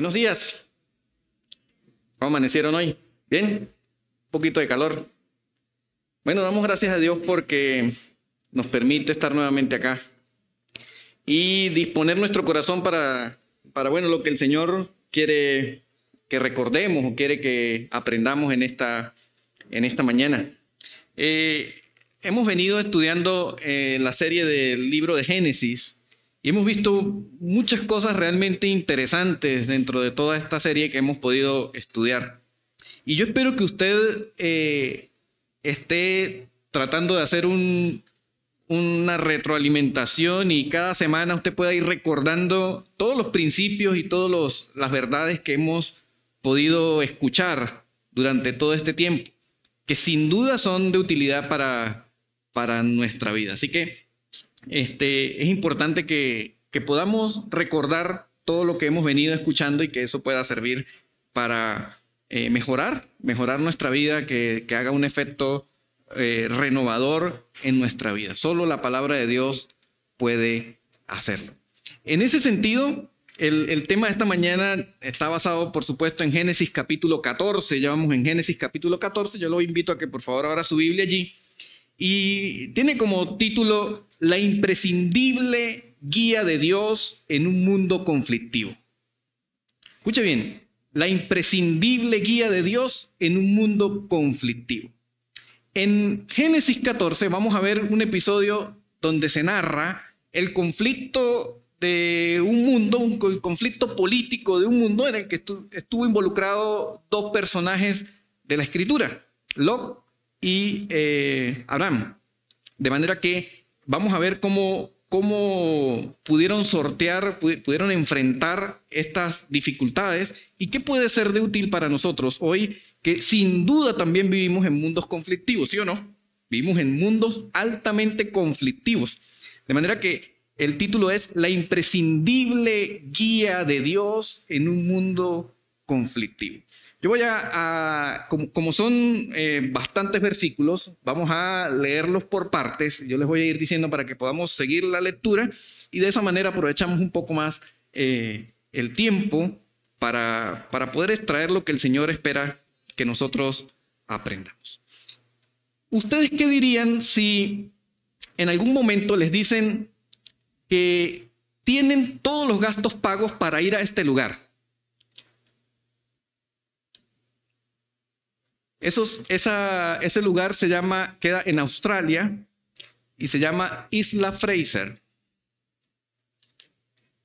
Buenos días. ¿Cómo amanecieron hoy? ¿Bien? Un poquito de calor. Bueno, damos gracias a Dios porque nos permite estar nuevamente acá y disponer nuestro corazón para, para bueno, lo que el Señor quiere que recordemos o quiere que aprendamos en esta, en esta mañana. Eh, hemos venido estudiando eh, la serie del libro de Génesis y hemos visto muchas cosas realmente interesantes dentro de toda esta serie que hemos podido estudiar. Y yo espero que usted eh, esté tratando de hacer una retroalimentación y cada semana usted pueda ir recordando todos los principios y todas las verdades que hemos podido escuchar durante todo este tiempo, que sin duda son de utilidad para, para nuestra vida. Así que este, es importante que, podamos recordar todo lo que hemos venido escuchando y que eso pueda servir para eh, mejorar, mejorar nuestra vida, que, haga un efecto eh, renovador en nuestra vida. Solo la palabra de Dios puede hacerlo. En ese sentido, el, el, tema de esta mañana está basado, por supuesto, en Génesis capítulo 14. Ya vamos en Génesis capítulo 14. Yo lo invito a que por favor abra su Biblia allí. Y tiene como título la imprescindible guía de Dios en un mundo conflictivo. Escuche bien, la imprescindible guía de Dios en un mundo conflictivo. En Génesis 14 vamos a ver un episodio donde se narra el conflicto de un mundo, el conflicto político de un mundo en el que estuvo involucrado dos personajes de la escritura, Lot y eh, Abraham. De manera que vamos a ver cómo, cómo pudieron sortear, pudieron enfrentar estas dificultades y qué puede ser de útil para nosotros hoy, que sin duda también vivimos en mundos conflictivos, ¿sí o no? Vivimos en mundos altamente conflictivos. De manera que el título es La imprescindible guía de Dios en un mundo conflictivo. Yo voy a, como, son eh, bastantes versículos, vamos a leerlos por partes. Yo les voy a ir diciendo para que podamos seguir la lectura y de esa manera aprovechamos un poco más eh, el tiempo para, para poder extraer lo que el Señor espera que nosotros aprendamos. ¿Ustedes qué dirían si en algún momento les dicen que tienen todos los gastos pagos para ir a este lugar? Ese lugar se llama, queda en Australia y se llama Isla Fraser.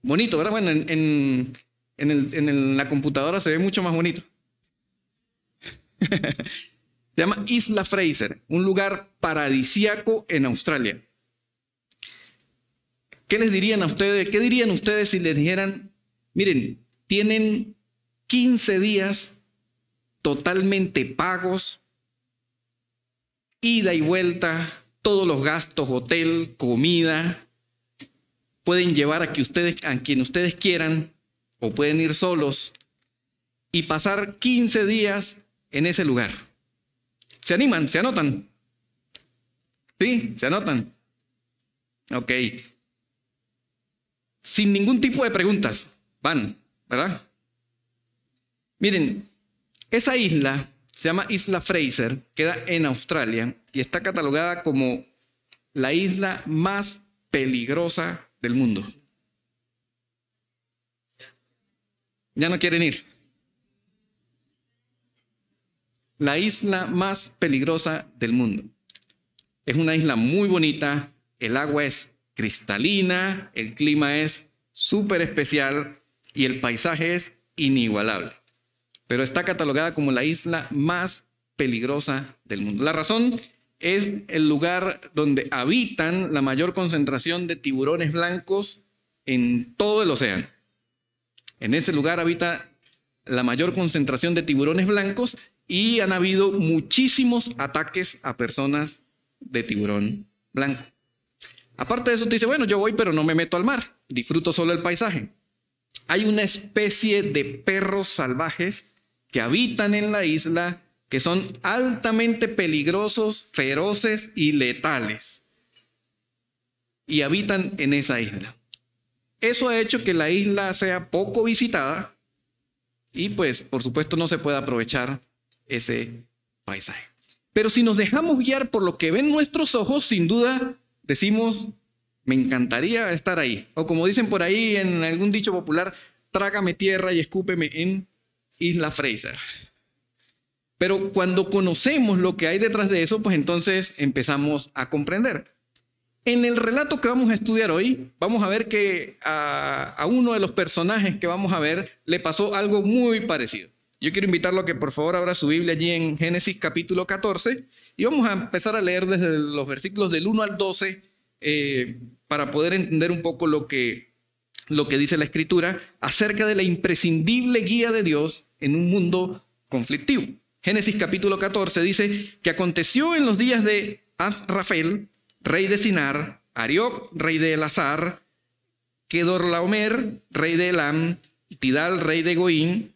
Bonito, ¿verdad? Bueno, en, en la computadora se ve mucho más bonito. se llama Isla Fraser, un lugar paradisiaco en Australia. ¿Qué les dirían a ustedes? ¿Qué dirían ustedes si les dijeran, miren, tienen 15 días totalmente pagos, ida y vuelta, todos los gastos, hotel, comida, pueden llevar a, que ustedes, a quien ustedes quieran o pueden ir solos y pasar 15 días en ese lugar. ¿Se animan? ¿Se anotan? ¿Sí? ¿Se anotan? Ok. Sin ningún tipo de preguntas. Van, ¿verdad? Miren, esa isla se llama Isla Fraser, queda en Australia y está catalogada como la isla más peligrosa del mundo. Ya no quieren ir. La isla más peligrosa del mundo. Es una isla muy bonita, el agua es cristalina, el clima es súper especial y el paisaje es inigualable pero está catalogada como la isla más peligrosa del mundo. La razón es el lugar donde habitan la mayor concentración de tiburones blancos en todo el océano. En ese lugar habita la mayor concentración de tiburones blancos y han habido muchísimos ataques a personas de tiburón blanco. Aparte de eso, te dice, bueno, yo voy, pero no me meto al mar, disfruto solo el paisaje. Hay una especie de perros salvajes que habitan en la isla que son altamente peligrosos, feroces y letales. Y habitan en esa isla. Eso ha hecho que la isla sea poco visitada y pues por supuesto no se puede aprovechar ese paisaje. Pero si nos dejamos guiar por lo que ven nuestros ojos, sin duda decimos, me encantaría estar ahí. O como dicen por ahí en algún dicho popular, trágame tierra y escúpeme en Isla Fraser. Pero cuando conocemos lo que hay detrás de eso, pues entonces empezamos a comprender. En el relato que vamos a estudiar hoy, vamos a ver que a, uno de los personajes que vamos a ver le pasó algo muy parecido. Yo quiero invitarlo a que por favor abra su Biblia allí en Génesis capítulo 14 y vamos a empezar a leer desde los versículos del 1 al 12 eh, para poder entender un poco lo que, lo que dice la escritura acerca de la imprescindible guía de Dios en un mundo conflictivo. Génesis capítulo 14 dice que aconteció en los días de Rafael, rey de Sinar, Arioc, rey de Elazar, Kedorlaomer, rey de Elam, Tidal, rey de Goín,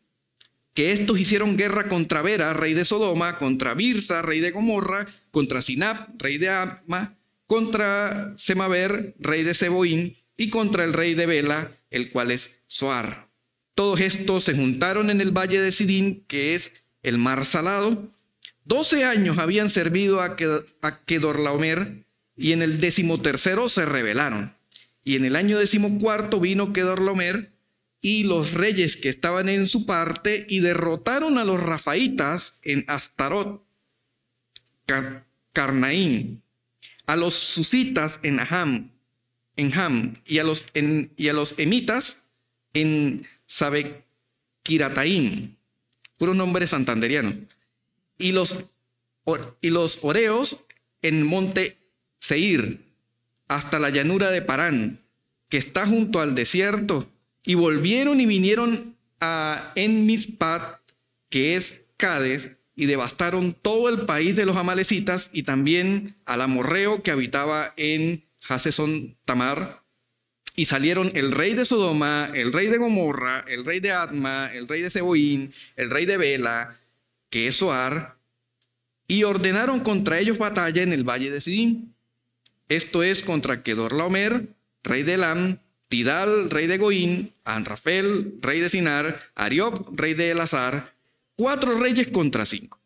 que estos hicieron guerra contra Vera, rey de Sodoma, contra Birsa, rey de Gomorra, contra Sinab, rey de Ama, contra Semaver, rey de Seboín, y contra el rey de Bela, el cual es Soar. Todos estos se juntaron en el valle de Sidín, que es el mar salado. Doce años habían servido a Kedorlaomer, y en el decimotercero se rebelaron. Y en el año decimocuarto vino Kedorlaomer y los reyes que estaban en su parte y derrotaron a los rafaitas en Astarot, Carnaín, a los susitas en Aham, en Ham, y a los, y a los emitas en Sabekirataim, puro nombre santanderiano, y los, y los oreos en monte Seir, hasta la llanura de Parán, que está junto al desierto, y volvieron y vinieron a Enmispat, que es Cades, y devastaron todo el país de los amalecitas y también al amorreo que habitaba en Haseson Tamar. Y salieron el rey de Sodoma, el rey de Gomorra, el rey de Atma, el rey de Seboín, el rey de Bela, que es Soar, y ordenaron contra ellos batalla en el valle de Sidín. Esto es contra Kedorlaomer, rey de Elam, Tidal, rey de Goín, Anrafel, rey de Sinar, Arioc, rey de Elazar, cuatro reyes contra cinco.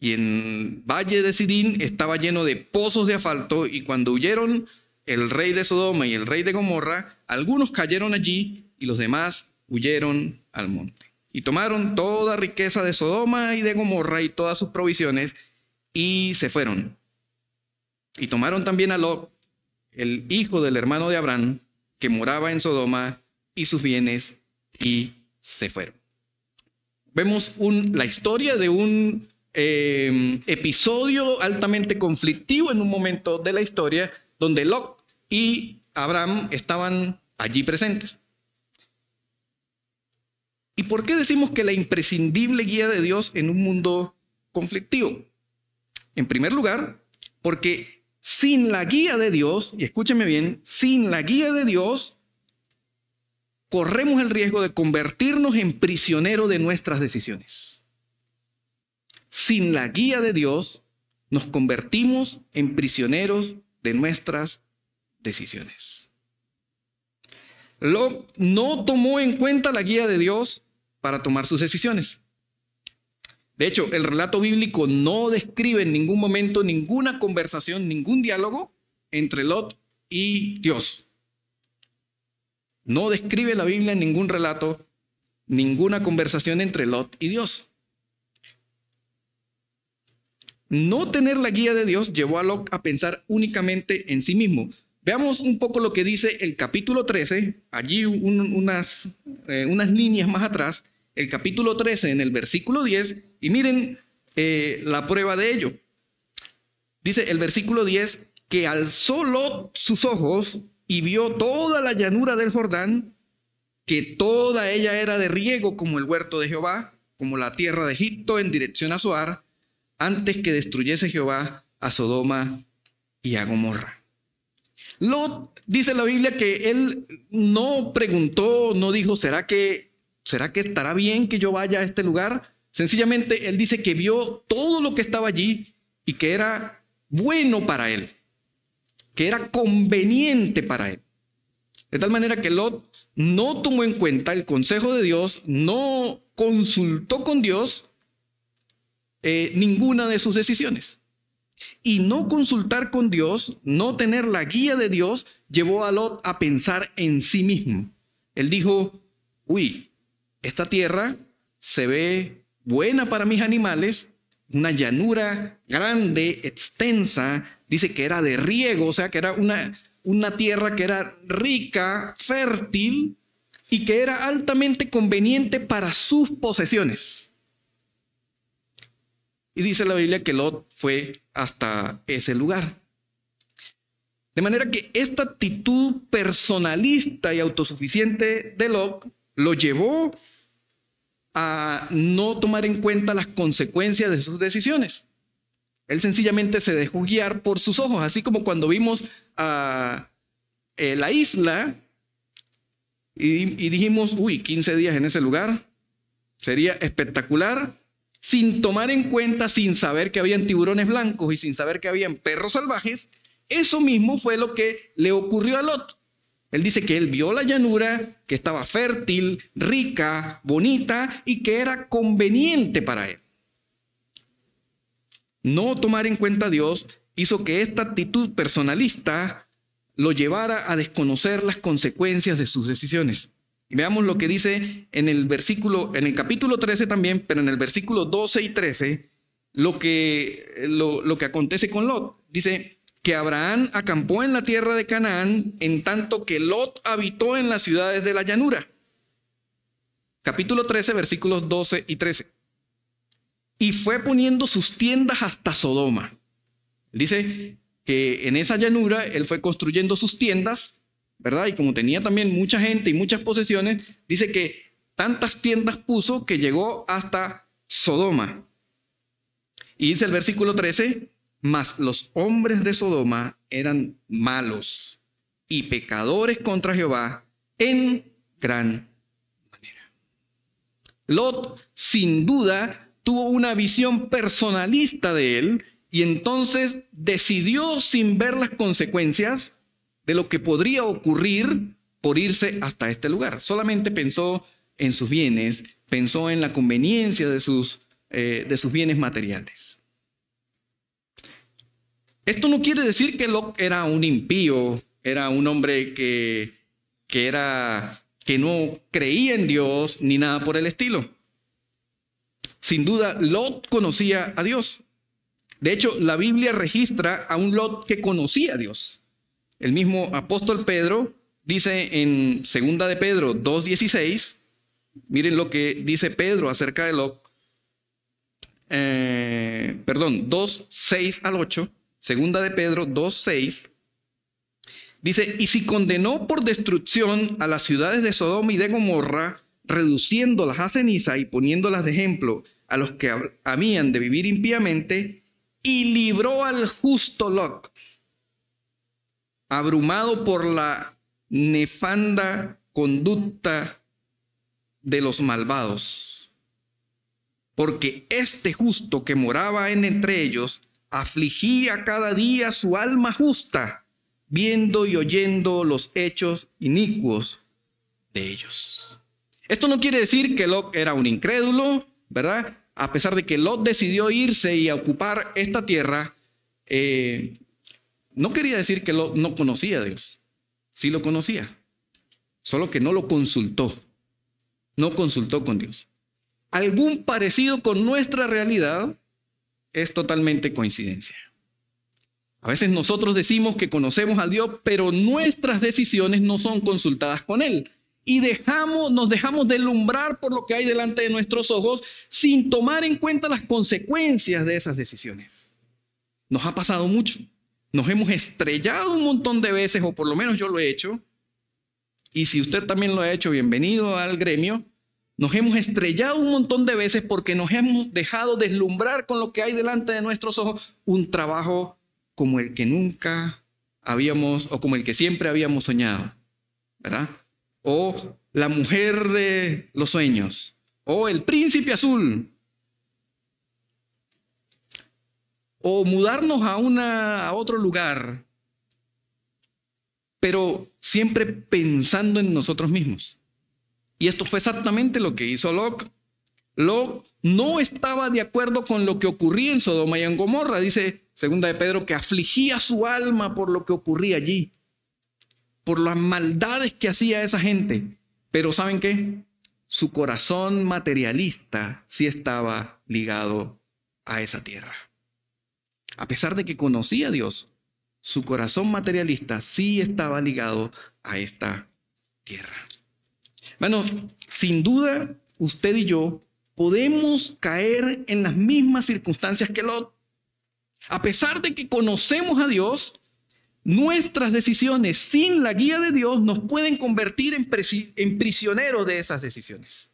Y en Valle de Sidín estaba lleno de pozos de asfalto, y cuando huyeron el rey de Sodoma y el rey de Gomorra, algunos cayeron allí y los demás huyeron al monte. Y tomaron toda riqueza de Sodoma y de Gomorra y todas sus provisiones y se fueron. Y tomaron también a Lot, el hijo del hermano de Abraham, que moraba en Sodoma y sus bienes y se fueron. Vemos la historia de un em, episodio altamente conflictivo en un momento de la historia donde Lot y Abraham estaban allí presentes. ¿Y por qué decimos que la imprescindible guía de Dios en un mundo conflictivo? En primer lugar, porque sin la guía de Dios, y escúcheme bien, sin la guía de Dios, corremos el riesgo de convertirnos en prisionero de nuestras decisiones. Sin la guía de Dios, nos convertimos en prisioneros de nuestras decisiones. Lot no tomó en cuenta la guía de Dios para tomar sus decisiones. De hecho, el relato bíblico no describe en ningún momento ninguna conversación, ningún diálogo entre Lot y Dios. No describe la Biblia en ningún relato ninguna conversación entre Lot y Dios. No tener la guía de Dios llevó a Lot a pensar únicamente en sí mismo. Veamos un poco lo que dice el capítulo 13, allí unas, eh, unas líneas más atrás, el capítulo 13 en el versículo 10 y miren eh, la prueba de ello. Dice el versículo 10 que alzó Lot sus ojos y vio toda la llanura del Jordán, que toda ella era de riego como el huerto de Jehová, como la tierra de Egipto en dirección a Zoar, antes que destruyese Jehová a Sodoma y a Gomorra. Lot dice la Biblia que él no preguntó, no dijo, ¿será que, ¿será que estará bien que yo vaya a este lugar? Sencillamente él dice que vio todo lo que estaba allí y que era bueno para él, que era conveniente para él. De tal manera que Lot no tomó en cuenta el consejo de Dios, no consultó con Dios eh, ninguna de sus decisiones. Y no consultar con Dios, no tener la guía de Dios, llevó a Lot a pensar en sí mismo. Él dijo, uy, esta tierra se ve buena para mis animales, una llanura grande, extensa, dice que era de riego, o sea que era una, una tierra que era rica, fértil y que era altamente conveniente para sus posesiones. Y dice la Biblia que Lot fue hasta ese lugar. De manera que esta actitud personalista y autosuficiente de Lot lo llevó a no tomar en cuenta las consecuencias de sus decisiones. Él sencillamente se dejó guiar por sus ojos, así como cuando vimos a eh, la isla y, y dijimos, uy, 15 días en ese lugar, sería espectacular, sin tomar en cuenta, sin saber que habían tiburones blancos y sin saber que habían perros salvajes, eso mismo fue lo que le ocurrió a Lot. Él dice que él vio la llanura, que estaba fértil, rica, bonita y que era conveniente para él. No tomar en cuenta a Dios hizo que esta actitud personalista lo llevara a desconocer las consecuencias de sus decisiones. Y veamos lo que dice en el versículo, en el capítulo 13 también, pero en el versículo 12 y 13, lo que, lo, lo que acontece con Lot. Dice, que Abraham acampó en la tierra de Canaán, en tanto que Lot habitó en las ciudades de la llanura. Capítulo 13, versículos 12 y 13. Y fue poniendo sus tiendas hasta Sodoma. Dice que en esa llanura él fue construyendo sus tiendas, ¿verdad? Y como tenía también mucha gente y muchas posesiones, dice que tantas tiendas puso que llegó hasta Sodoma. Y dice el versículo 13, mas los hombres de Sodoma eran malos y pecadores contra Jehová en gran manera. Lot, sin duda, tuvo una visión personalista de él y entonces decidió sin ver las consecuencias de lo que podría ocurrir por irse hasta este lugar. Solamente pensó en sus bienes, pensó en la conveniencia de sus, eh, de sus bienes materiales. Esto no quiere decir que Lot era un impío, era un hombre que, que, era, que no creía en Dios ni nada por el estilo. Sin duda, Lot conocía a Dios. De hecho, la Biblia registra a un Lot que conocía a Dios. El mismo apóstol Pedro dice en segunda de Pedro 2.16, miren lo que dice Pedro acerca de Lot, eh, perdón, 2.6 al 8. Segunda de Pedro 2.6. Dice, y si condenó por destrucción a las ciudades de Sodoma y de Gomorra, reduciéndolas a ceniza y poniéndolas de ejemplo a los que habían de vivir impíamente, y libró al justo Lot, abrumado por la nefanda conducta de los malvados. Porque este justo que moraba en entre ellos afligía cada día su alma justa, viendo y oyendo los hechos inicuos de ellos. Esto no quiere decir que Lot era un incrédulo, ¿verdad? A pesar de que Lot decidió irse y ocupar esta tierra, eh, no quería decir que no conocía a Dios. Sí lo conocía, solo que no lo consultó. No consultó con Dios. Algún parecido con nuestra realidad es totalmente coincidencia. A veces nosotros decimos que conocemos a Dios, pero nuestras decisiones no son consultadas con Él. Y dejamos, nos dejamos deslumbrar por lo que hay delante de nuestros ojos sin tomar en cuenta las consecuencias de esas decisiones. Nos ha pasado mucho. Nos hemos estrellado un montón de veces, o por lo menos yo lo he hecho. Y si usted también lo ha hecho, bienvenido al gremio. Nos hemos estrellado un montón de veces porque nos hemos dejado deslumbrar con lo que hay delante de nuestros ojos, un trabajo como el que nunca habíamos o como el que siempre habíamos soñado, ¿verdad? O la mujer de los sueños, o el príncipe azul, o mudarnos a, una, a otro lugar. pero siempre pensando en nosotros mismos. Y esto fue exactamente lo que hizo Lot. Lot no estaba de acuerdo con lo que ocurría en Sodoma y en Gomorra. Dice segunda de Pedro que afligía su alma por lo que ocurría allí, por las maldades que hacía esa gente. Pero ¿saben qué? Su corazón materialista sí estaba ligado a esa tierra. A pesar de que conocía a Dios, su corazón materialista sí estaba ligado a esta tierra. Hermanos, sin duda, usted y yo podemos caer en las mismas circunstancias que Lot. A pesar de que conocemos a Dios, nuestras decisiones sin la guía de Dios nos pueden convertir en, en prisioneros de esas decisiones.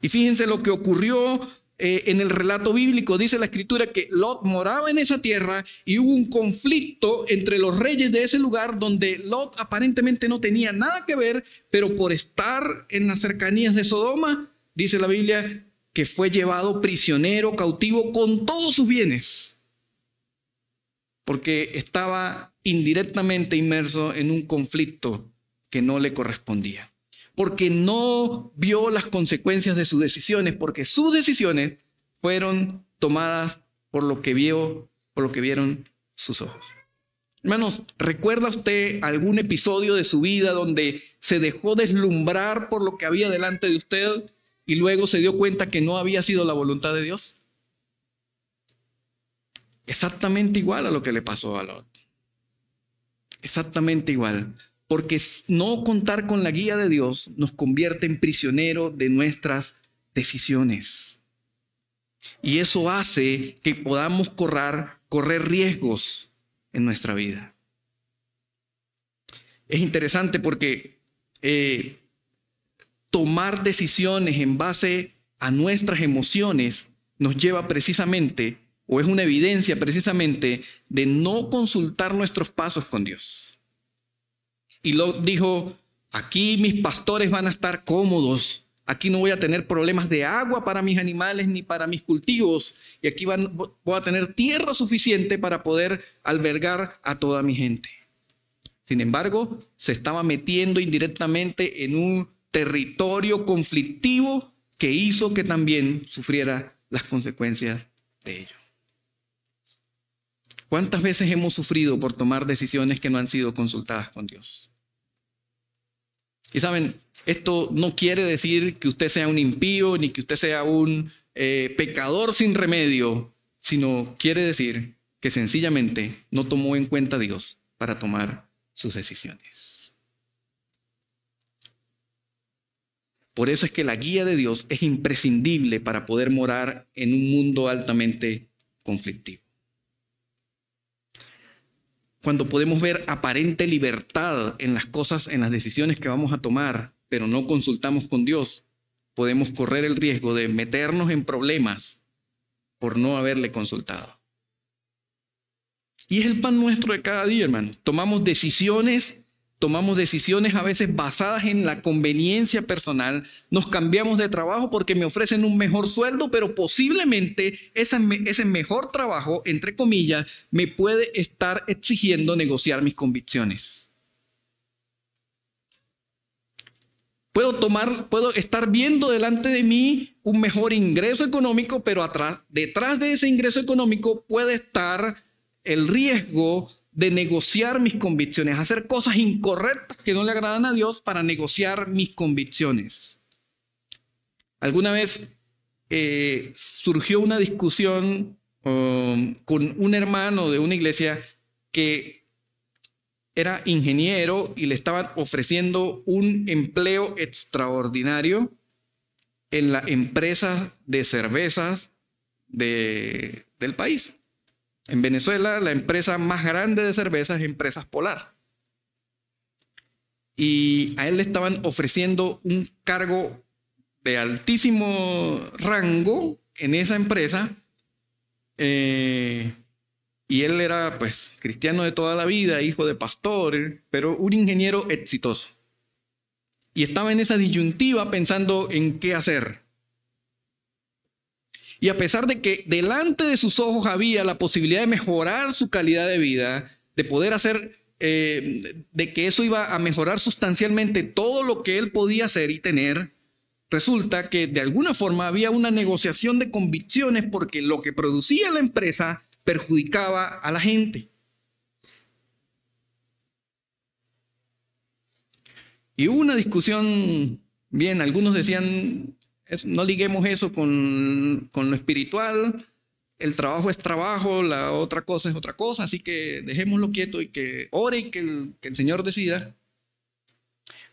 Y fíjense lo que ocurrió eh, en el relato bíblico. Dice la escritura que Lot moraba en esa tierra y hubo un conflicto entre los reyes de ese lugar donde Lot aparentemente no tenía nada que ver, pero por estar en las cercanías de Sodoma, dice la Biblia que fue llevado prisionero, cautivo con todos sus bienes, porque estaba indirectamente inmerso en un conflicto que no le correspondía porque no vio las consecuencias de sus decisiones, porque sus decisiones fueron tomadas por lo que vio, por lo que vieron sus ojos. Hermanos, ¿recuerda usted algún episodio de su vida donde se dejó deslumbrar por lo que había delante de usted y luego se dio cuenta que no había sido la voluntad de Dios? Exactamente igual a lo que le pasó a Lot. Exactamente igual porque no contar con la guía de Dios nos convierte en prisionero de nuestras decisiones. Y eso hace que podamos correr, correr riesgos en nuestra vida. Es interesante porque eh, tomar decisiones en base a nuestras emociones nos lleva precisamente, o es una evidencia precisamente, de no consultar nuestros pasos con Dios. Y Lot dijo, aquí mis pastores van a estar cómodos, aquí no voy a tener problemas de agua para mis animales ni para mis cultivos, y aquí van, voy a tener tierra suficiente para poder albergar a toda mi gente. Sin embargo, se estaba metiendo indirectamente en un territorio conflictivo que hizo que también sufriera las consecuencias de ello. ¿Cuántas veces hemos sufrido por tomar decisiones que no han sido consultadas con Dios? Y saben, esto no quiere decir que usted sea un impío ni que usted sea un eh, pecador sin remedio, sino quiere decir que sencillamente no tomó en cuenta a Dios para tomar sus decisiones. Por eso es que la guía de Dios es imprescindible para poder morar en un mundo altamente conflictivo cuando podemos ver aparente libertad en las cosas, en las decisiones que vamos a tomar, pero no consultamos con Dios, podemos correr el riesgo de meternos en problemas por no haberle consultado. Y es el pan nuestro de cada día, hermano. Tomamos decisiones tomamos decisiones a veces basadas en la conveniencia personal, nos cambiamos de trabajo porque me ofrecen un mejor sueldo, pero posiblemente ese, ese mejor trabajo, entre comillas, me puede estar exigiendo negociar mis convicciones. Puedo tomar, puedo estar viendo delante de mí un mejor ingreso económico, pero detrás de ese ingreso económico puede estar el riesgo de negociar mis convicciones, hacer cosas incorrectas que no le agradan a Dios para negociar mis convicciones. Alguna vez eh, surgió una discusión um, con un hermano de una iglesia que era ingeniero y le estaban ofreciendo un empleo extraordinario en la empresa de cervezas del país. En Venezuela, la empresa más grande de cervezas es Empresas Polar. Y a él le estaban ofreciendo un cargo de altísimo rango en esa empresa. Eh, y él era, pues, cristiano de toda la vida, hijo de pastor, pero un ingeniero exitoso. Y estaba en esa disyuntiva pensando en qué hacer. Y a pesar de que delante de sus ojos había la posibilidad de mejorar su calidad de vida, de poder hacer eh, de que eso iba a mejorar sustancialmente todo lo que él podía hacer y tener, resulta que de alguna forma había una negociación de convicciones porque lo que producía la empresa perjudicaba a la gente. Y hubo una discusión, bien, algunos decían, no liguemos eso con, con lo espiritual, el trabajo es trabajo, la otra cosa es otra cosa, así que dejémoslo quieto y que ore y que el, que el Señor decida.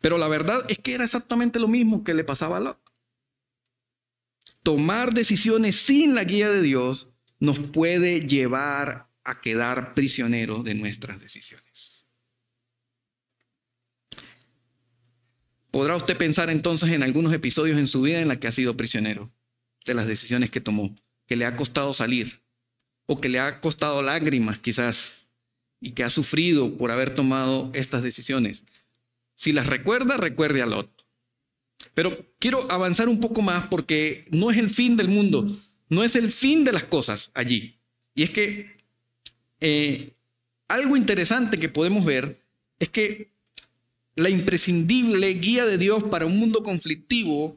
Pero la verdad es que era exactamente lo mismo que le pasaba a Lot. Tomar decisiones sin la guía de Dios nos puede llevar a quedar prisioneros de nuestras decisiones. Podrá usted pensar entonces en algunos episodios en su vida en la que ha sido prisionero de las decisiones que tomó, que le ha costado salir o que le ha costado lágrimas quizás y que ha sufrido por haber tomado estas decisiones. Si las recuerda, recuerde a Lot. Pero quiero avanzar un poco más porque no es el fin del mundo, no es el fin de las cosas allí. Y es que eh, algo interesante que podemos ver es que la imprescindible guía de Dios para un mundo conflictivo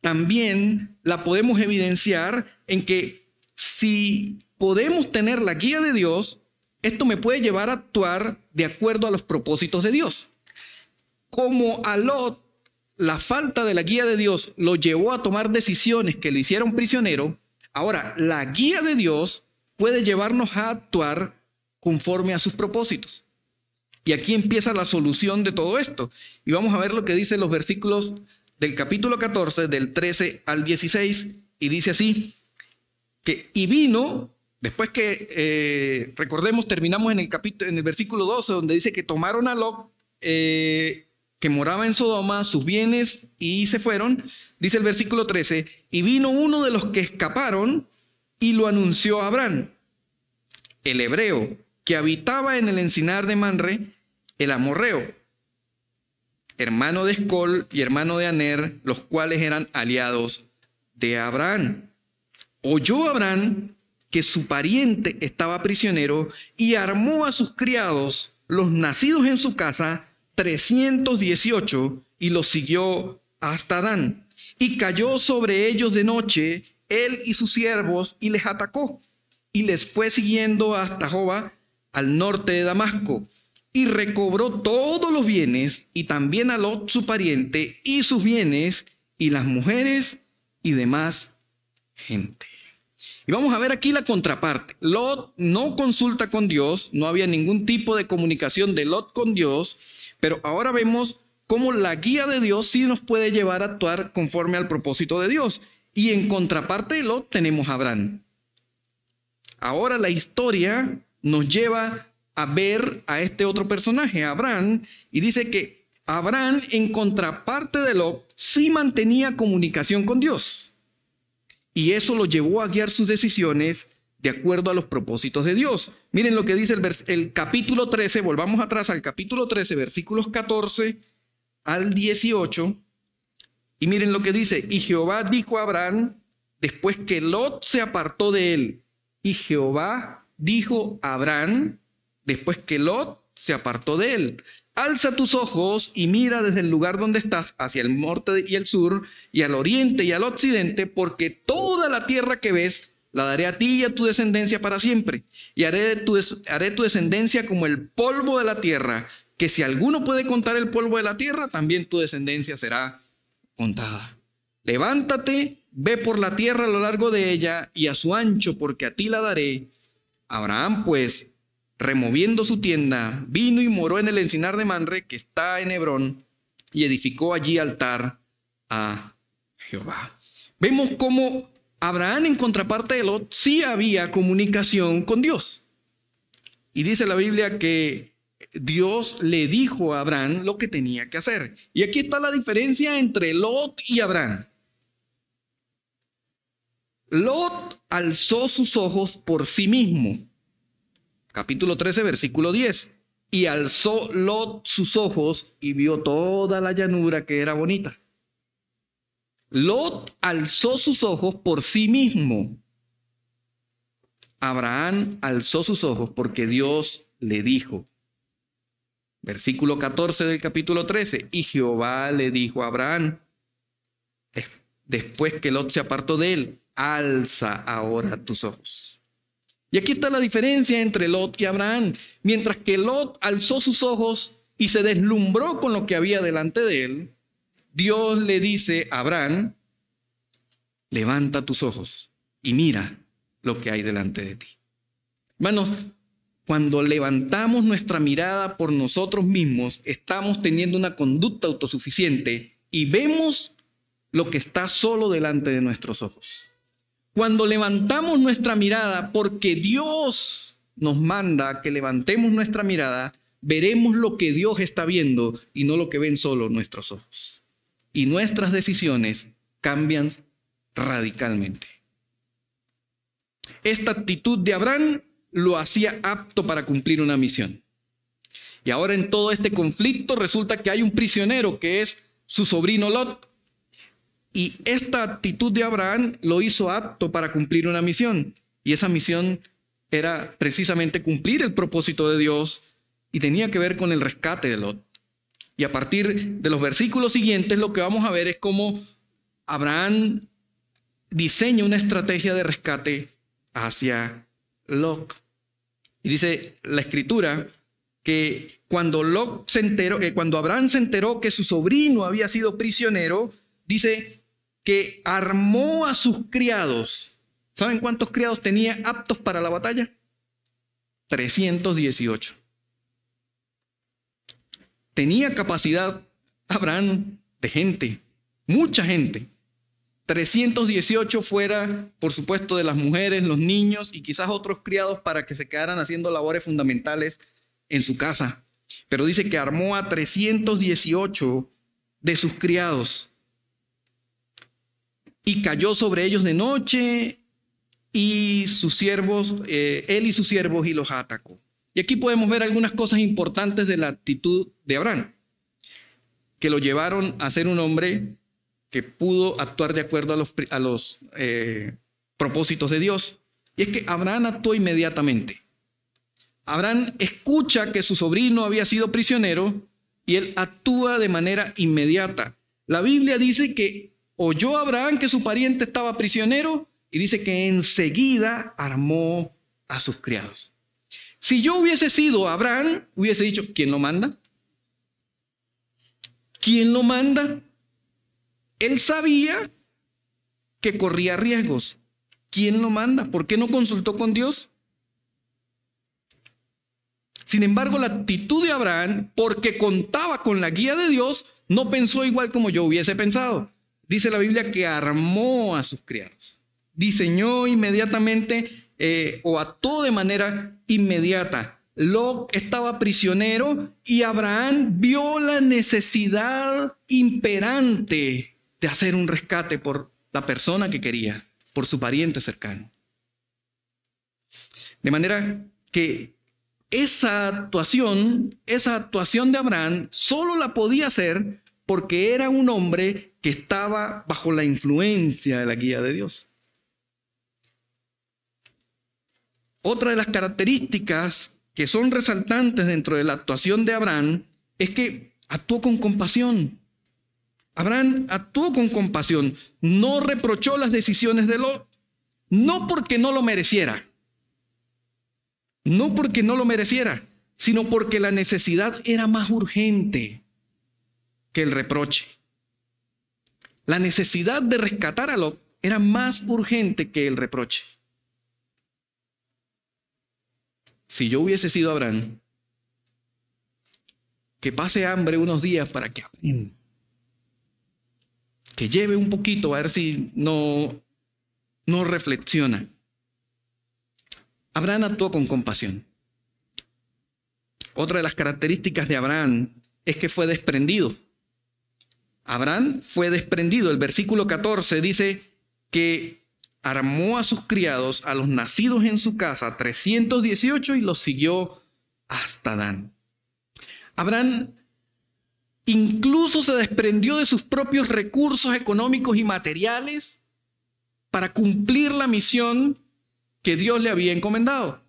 también la podemos evidenciar en que si podemos tener la guía de Dios, esto me puede llevar a actuar de acuerdo a los propósitos de Dios. Como a Lot, la falta de la guía de Dios lo llevó a tomar decisiones que lo hicieron prisionero, ahora la guía de Dios puede llevarnos a actuar conforme a sus propósitos. Y aquí empieza la solución de todo esto. Y vamos a ver lo que dicen los versículos del capítulo 14, del 13 al 16, y dice así, que y vino, después que, eh, recordemos, terminamos en el, capítulo, en el versículo 12, donde dice que tomaron a Lot, eh, que moraba en Sodoma, sus bienes, y se fueron, dice el versículo 13, y vino uno de los que escaparon y lo anunció a Abraham, el hebreo, que habitaba en el encinar de Manre, el amorreo hermano de Escol y hermano de Aner, los cuales eran aliados de Abraham. Oyó Abraham que su pariente estaba prisionero y armó a sus criados, los nacidos en su casa, 318, y los siguió hasta Dan. Y cayó sobre ellos de noche, él y sus siervos, y les atacó. Y les fue siguiendo hasta Joba, al norte de Damasco y recobró todos los bienes y también a Lot su pariente y sus bienes y las mujeres y demás gente. Y vamos a ver aquí la contraparte. Lot no consulta con Dios, no había ningún tipo de comunicación de Lot con Dios, pero ahora vemos cómo la guía de Dios sí nos puede llevar a actuar conforme al propósito de Dios. Y en contraparte de Lot tenemos a Abraham. Ahora la historia nos lleva a ver a este otro personaje, Abraham, y dice que Abraham, en contraparte de Lot, sí mantenía comunicación con Dios. Y eso lo llevó a guiar sus decisiones de acuerdo a los propósitos de Dios. Miren lo que dice el, el capítulo 13, volvamos atrás al capítulo 13, versículos 14 al 18. Y miren lo que dice, y Jehová dijo a Abraham, después que Lot se apartó de él, y Jehová dijo a Abraham, después que Lot se apartó de él. Alza tus ojos y mira desde el lugar donde estás hacia el norte y el sur y al oriente y al occidente, porque toda la tierra que ves la daré a ti y a tu descendencia para siempre. Y haré tu, haré tu descendencia como el polvo de la tierra, que si alguno puede contar el polvo de la tierra, también tu descendencia será contada. Levántate, ve por la tierra a lo largo de ella y a su ancho, porque a ti la daré. Abraham pues removiendo su tienda, vino y moró en el encinar de Manre, que está en Hebrón, y edificó allí altar a Jehová. Vemos cómo Abraham, en contraparte de Lot, sí había comunicación con Dios. Y dice la Biblia que Dios le dijo a Abraham lo que tenía que hacer. Y aquí está la diferencia entre Lot y Abraham. Lot alzó sus ojos por sí mismo capítulo 13, versículo 10. Y alzó Lot sus ojos y vio toda la llanura que era bonita. Lot alzó sus ojos por sí mismo. Abraham alzó sus ojos porque Dios le dijo. Versículo 14 del capítulo 13. Y Jehová le dijo a Abraham, después que Lot se apartó de él, alza ahora tus ojos. Y aquí está la diferencia entre Lot y Abraham. Mientras que Lot alzó sus ojos y se deslumbró con lo que había delante de él, Dios le dice a Abraham, levanta tus ojos y mira lo que hay delante de ti. Hermanos, cuando levantamos nuestra mirada por nosotros mismos, estamos teniendo una conducta autosuficiente y vemos lo que está solo delante de nuestros ojos. Cuando levantamos nuestra mirada porque Dios nos manda que levantemos nuestra mirada, veremos lo que Dios está viendo y no lo que ven solo nuestros ojos. Y nuestras decisiones cambian radicalmente. Esta actitud de Abraham lo hacía apto para cumplir una misión. Y ahora en todo este conflicto resulta que hay un prisionero que es su sobrino Lot. Y esta actitud de Abraham lo hizo apto para cumplir una misión. Y esa misión era precisamente cumplir el propósito de Dios y tenía que ver con el rescate de Lot. Y a partir de los versículos siguientes lo que vamos a ver es cómo Abraham diseña una estrategia de rescate hacia Lot. Y dice la escritura que cuando Lot se enteró, que cuando Abraham se enteró que su sobrino había sido prisionero, dice que armó a sus criados. ¿Saben cuántos criados tenía aptos para la batalla? 318. Tenía capacidad Abraham de gente, mucha gente. 318 fuera, por supuesto, de las mujeres, los niños y quizás otros criados para que se quedaran haciendo labores fundamentales en su casa. Pero dice que armó a 318 de sus criados y cayó sobre ellos de noche y sus siervos, eh, él y sus siervos y los atacó. Y aquí podemos ver algunas cosas importantes de la actitud de Abraham, que lo llevaron a ser un hombre que pudo actuar de acuerdo a los, a los eh, propósitos de Dios. Y es que Abraham actuó inmediatamente. Abraham escucha que su sobrino había sido prisionero y él actúa de manera inmediata. La Biblia dice que oyó Abraham que su pariente estaba prisionero y dice que enseguida armó a sus criados. Si yo hubiese sido Abraham, hubiese dicho, ¿quién lo manda? ¿Quién lo manda? Él sabía que corría riesgos. ¿Quién lo manda? ¿Por qué no consultó con Dios? Sin embargo, la actitud de Abraham, porque contaba con la guía de Dios, no pensó igual como yo hubiese pensado. Dice la Biblia que armó a sus criados. Diseñó inmediatamente eh, o actuó de manera inmediata. Lot estaba prisionero y Abraham vio la necesidad imperante de hacer un rescate por la persona que quería, por su pariente cercano. De manera que esa actuación, esa actuación de Abraham, solo la podía hacer porque era un hombre que estaba bajo la influencia de la guía de Dios. Otra de las características que son resaltantes dentro de la actuación de Abraham es que actuó con compasión. Abraham actuó con compasión, no reprochó las decisiones de Lot, no porque no lo mereciera, no porque no lo mereciera, sino porque la necesidad era más urgente que el reproche. La necesidad de rescatar a Lot era más urgente que el reproche. Si yo hubiese sido Abraham, que pase hambre unos días para que que lleve un poquito a ver si no, no reflexiona. Abraham actuó con compasión. Otra de las características de Abraham es que fue desprendido. Abraham fue desprendido. El versículo 14 dice que armó a sus criados, a los nacidos en su casa, 318 y los siguió hasta Dan. Abraham Incluso se desprendió de sus propios recursos económicos y materiales para cumplir la misión que Dios le había encomendado.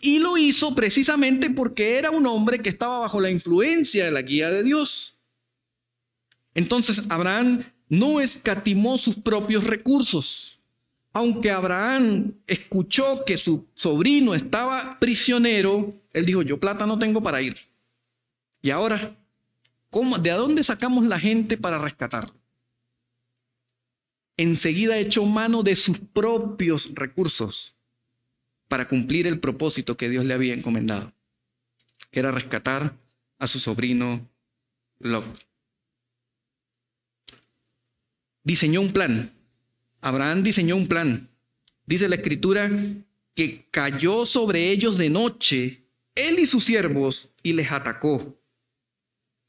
Y lo hizo precisamente porque era un hombre que estaba bajo la influencia de la guía de Dios. Entonces Abraham no escatimó sus propios recursos. Aunque Abraham escuchó que su sobrino estaba prisionero, él dijo, yo plata no tengo para ir. Y ahora, ¿cómo, ¿de dónde sacamos la gente para rescatarlo? Enseguida echó mano de sus propios recursos para cumplir el propósito que Dios le había encomendado, que era rescatar a su sobrino Lot. Diseñó un plan. Abraham diseñó un plan. Dice la escritura que cayó sobre ellos de noche, él y sus siervos, y les atacó.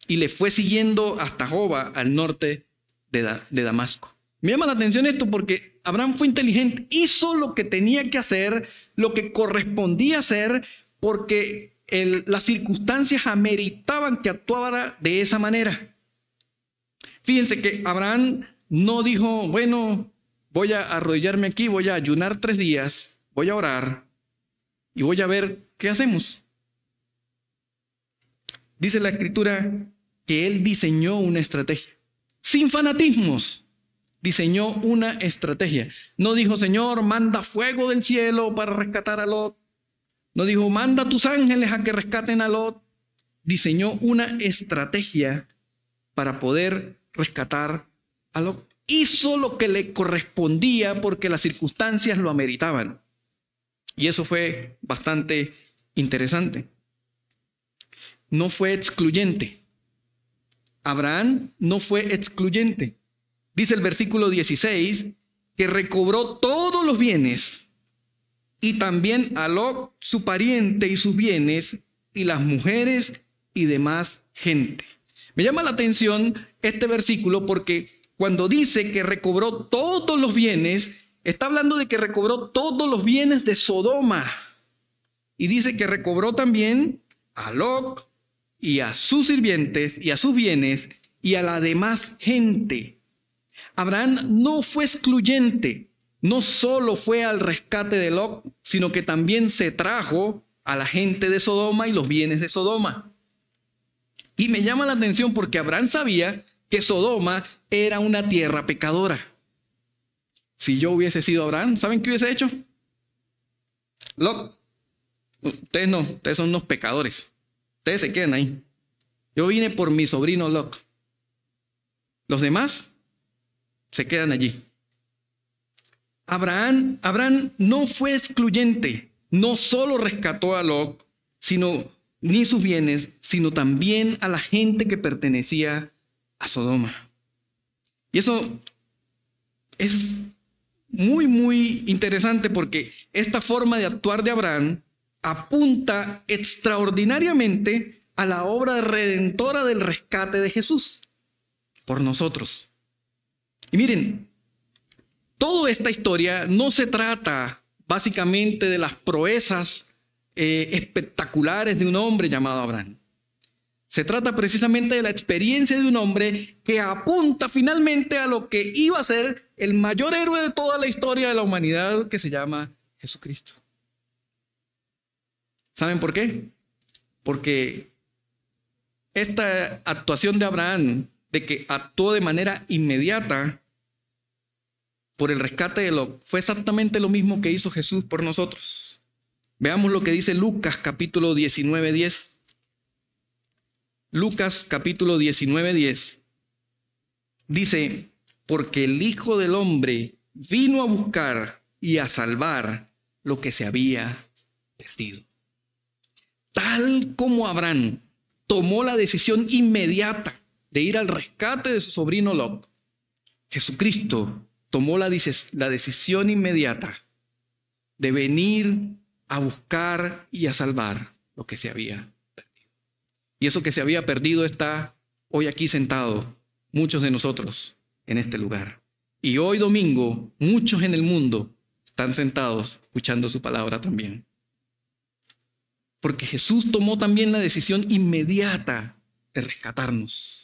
Y le fue siguiendo hasta Joba, al norte de, de Damasco. Me llama la atención esto porque Abraham fue inteligente, hizo lo que tenía que hacer, lo que correspondía hacer, porque las circunstancias ameritaban que actuara de esa manera. Fíjense que Abraham no dijo, bueno, voy a arrodillarme aquí, voy a ayunar tres días, voy a orar y voy a ver qué hacemos. Dice la escritura que él diseñó una estrategia, sin fanatismos diseñó una estrategia. No dijo, Señor, manda fuego del cielo para rescatar a Lot. No dijo, manda tus ángeles a que rescaten a Lot. Diseñó una estrategia para poder rescatar Hizo lo que le correspondía porque las circunstancias lo ameritaban. Y eso fue bastante interesante. No fue excluyente. Abraham no fue excluyente. Dice el versículo 16 que recobró todos los bienes y también a Lot, su pariente y sus bienes y las mujeres y demás gente. Me llama la atención este versículo porque cuando dice que recobró todos los bienes, está hablando de que recobró todos los bienes de Sodoma. Y dice que recobró también a Lot y a sus sirvientes y a sus bienes y a la demás gente. Abraham no fue excluyente, no solo fue al rescate de Lot, sino que también se trajo a la gente de Sodoma y los bienes de Sodoma. Y me llama la atención porque Abraham sabía que Sodoma era una tierra pecadora. Si yo hubiese sido Abraham, ¿saben qué hubiese hecho? Lot, ustedes no, ustedes son unos pecadores. Ustedes se quedan ahí. Yo vine por mi sobrino Lot. Los demás, se quedan allí. Abraham, Abraham no fue excluyente, no solo rescató a Lot, sino ni sus bienes, sino también a la gente que pertenecía a Sodoma. Y eso es muy, muy interesante porque esta forma de actuar de Abraham apunta extraordinariamente a la obra redentora del rescate de Jesús por nosotros. Y miren, toda esta historia no se trata básicamente de las proezas eh, espectaculares de un hombre llamado Abraham. Se trata precisamente de la experiencia de un hombre que apunta finalmente a lo que iba a ser el mayor héroe de toda la historia de la humanidad, que se llama Jesucristo. ¿Saben por qué? Porque esta actuación de Abraham de que actuó de manera inmediata por el rescate de lo fue exactamente lo mismo que hizo Jesús por nosotros. Veamos lo que dice Lucas capítulo 19, 10. Lucas capítulo 19, 10. Dice, porque el Hijo del Hombre vino a buscar y a salvar lo que se había perdido. Tal como Abraham tomó la decisión inmediata de ir al rescate de su sobrino Lot, Jesucristo tomó la, la decisión inmediata de venir a buscar y a salvar lo que se había. Y eso que se había perdido está hoy aquí sentado, muchos de nosotros en este lugar. Y hoy domingo, muchos en el mundo están sentados escuchando su palabra también. Porque Jesús tomó también la decisión inmediata de rescatarnos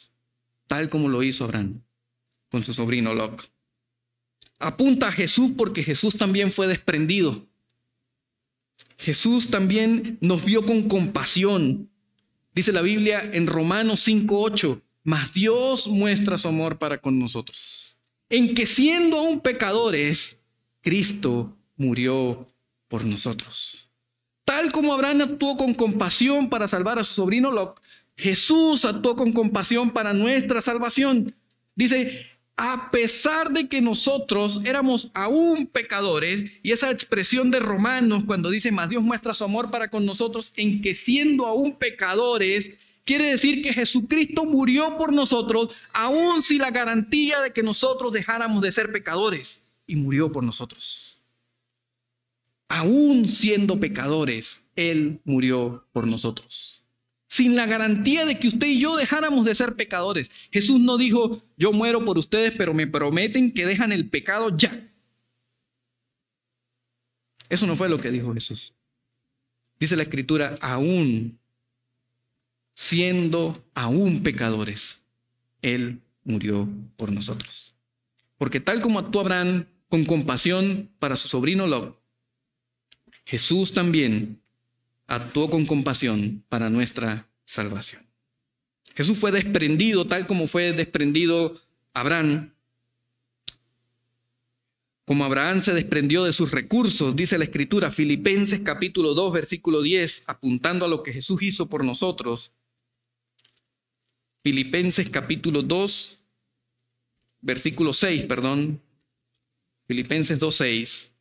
tal como lo hizo Abraham con su sobrino Lot. Apunta a Jesús porque Jesús también fue desprendido. Jesús también nos vio con compasión. Dice la Biblia en Romanos 5:8, mas Dios muestra su amor para con nosotros, en que siendo aún pecadores, Cristo murió por nosotros. Tal como Abraham actuó con compasión para salvar a su sobrino Lot, Jesús actuó con compasión para nuestra salvación. Dice, a pesar de que nosotros éramos aún pecadores, y esa expresión de Romanos cuando dice, más Dios muestra su amor para con nosotros, en que siendo aún pecadores, quiere decir que Jesucristo murió por nosotros, aún sin la garantía de que nosotros dejáramos de ser pecadores, y murió por nosotros. Aún siendo pecadores, Él murió por nosotros sin la garantía de que usted y yo dejáramos de ser pecadores. Jesús no dijo, yo muero por ustedes, pero me prometen que dejan el pecado ya. Eso no fue lo que dijo Jesús. Dice la escritura, aún siendo aún pecadores, Él murió por nosotros. Porque tal como actuó Abraham con compasión para su sobrino Lot, Jesús también actuó con compasión para nuestra salvación. Jesús fue desprendido tal como fue desprendido Abraham. Como Abraham se desprendió de sus recursos, dice la escritura, Filipenses capítulo 2, versículo 10, apuntando a lo que Jesús hizo por nosotros. Filipenses capítulo 2, versículo 6, perdón. Filipenses 2, 6.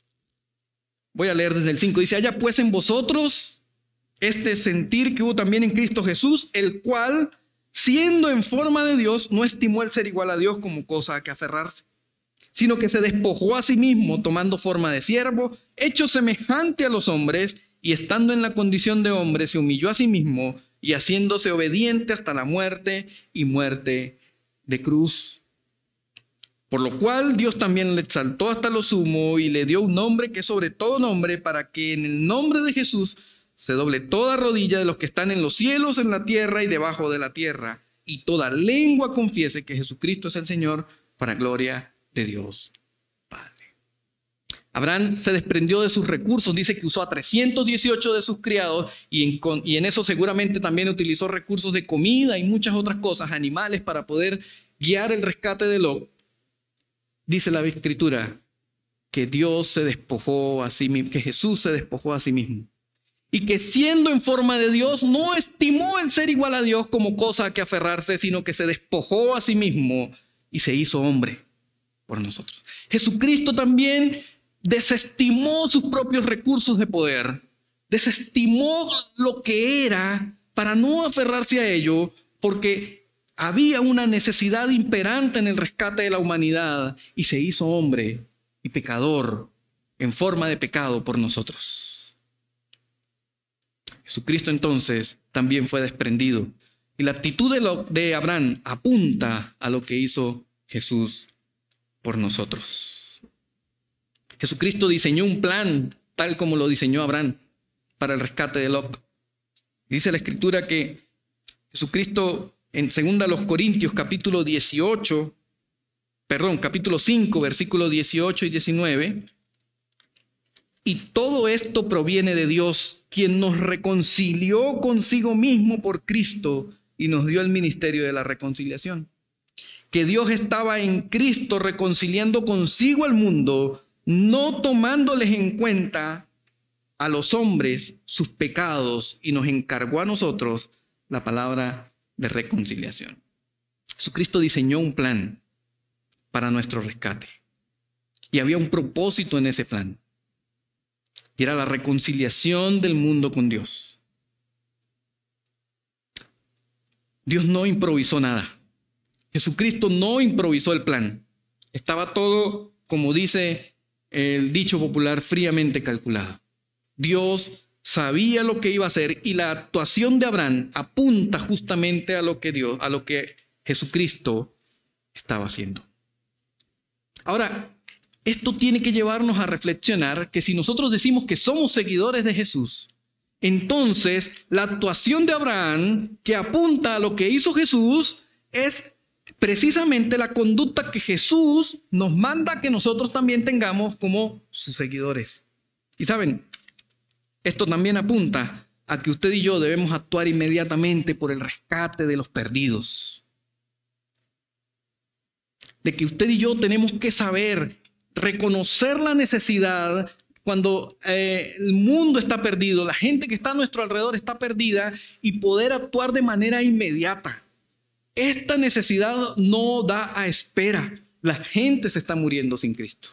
Voy a leer desde el 5. Dice, haya pues en vosotros este sentir que hubo también en Cristo Jesús, el cual, siendo en forma de Dios, no estimó el ser igual a Dios como cosa a que aferrarse, sino que se despojó a sí mismo, tomando forma de siervo, hecho semejante a los hombres, y estando en la condición de hombre, se humilló a sí mismo, y haciéndose obediente hasta la muerte y muerte de cruz. Por lo cual Dios también le exaltó hasta lo sumo y le dio un nombre que sobre todo nombre, para que en el nombre de Jesús se doble toda rodilla de los que están en los cielos, en la tierra y debajo de la tierra, y toda lengua confiese que Jesucristo es el Señor, para gloria de Dios Padre. Abraham se desprendió de sus recursos, dice que usó a 318 de sus criados y en, eso seguramente también utilizó recursos de comida y muchas otras cosas, animales, para poder guiar el rescate de Lot. Dice la escritura que Dios se despojó a sí mismo, que Jesús se despojó a sí mismo y que siendo en forma de Dios no estimó el ser igual a Dios como cosa a que aferrarse, sino que se despojó a sí mismo y se hizo hombre por nosotros. Jesucristo también desestimó sus propios recursos de poder, desestimó lo que era para no aferrarse a ello, porque había una necesidad imperante en el rescate de la humanidad y se hizo hombre y pecador en forma de pecado por nosotros. Jesucristo entonces también fue desprendido. Y la actitud de, Abraham apunta a lo que hizo Jesús por nosotros. Jesucristo diseñó un plan tal como lo diseñó Abraham para el rescate de Lot. Dice la escritura que Jesucristo en 2 Corintios capítulo 18, perdón, capítulo 5, versículos 18 y 19, y todo esto proviene de Dios, quien nos reconcilió consigo mismo por Cristo y nos dio el ministerio de la reconciliación. Que Dios estaba en Cristo reconciliando consigo al mundo, no tomándoles en cuenta a los hombres sus pecados y nos encargó a nosotros la palabra de reconciliación. Jesucristo diseñó un plan para nuestro rescate y había un propósito en ese plan y era la reconciliación del mundo con Dios. Dios no improvisó nada. Jesucristo no improvisó el plan. Estaba todo, como dice el dicho popular, fríamente calculado. Dios sabía lo que iba a hacer y la actuación de Abraham apunta justamente a lo que Dios, a lo que Jesucristo estaba haciendo. Ahora, esto tiene que llevarnos a reflexionar que si nosotros decimos que somos seguidores de Jesús, entonces la actuación de Abraham que apunta a lo que hizo Jesús es precisamente la conducta que Jesús nos manda que nosotros también tengamos como sus seguidores. Y saben, esto también apunta a que usted y yo debemos actuar inmediatamente por el rescate de los perdidos. De que usted y yo tenemos que saber reconocer la necesidad cuando eh, el mundo está perdido, la gente que está a nuestro alrededor está perdida y poder actuar de manera inmediata. Esta necesidad no da a espera. La gente se está muriendo sin Cristo.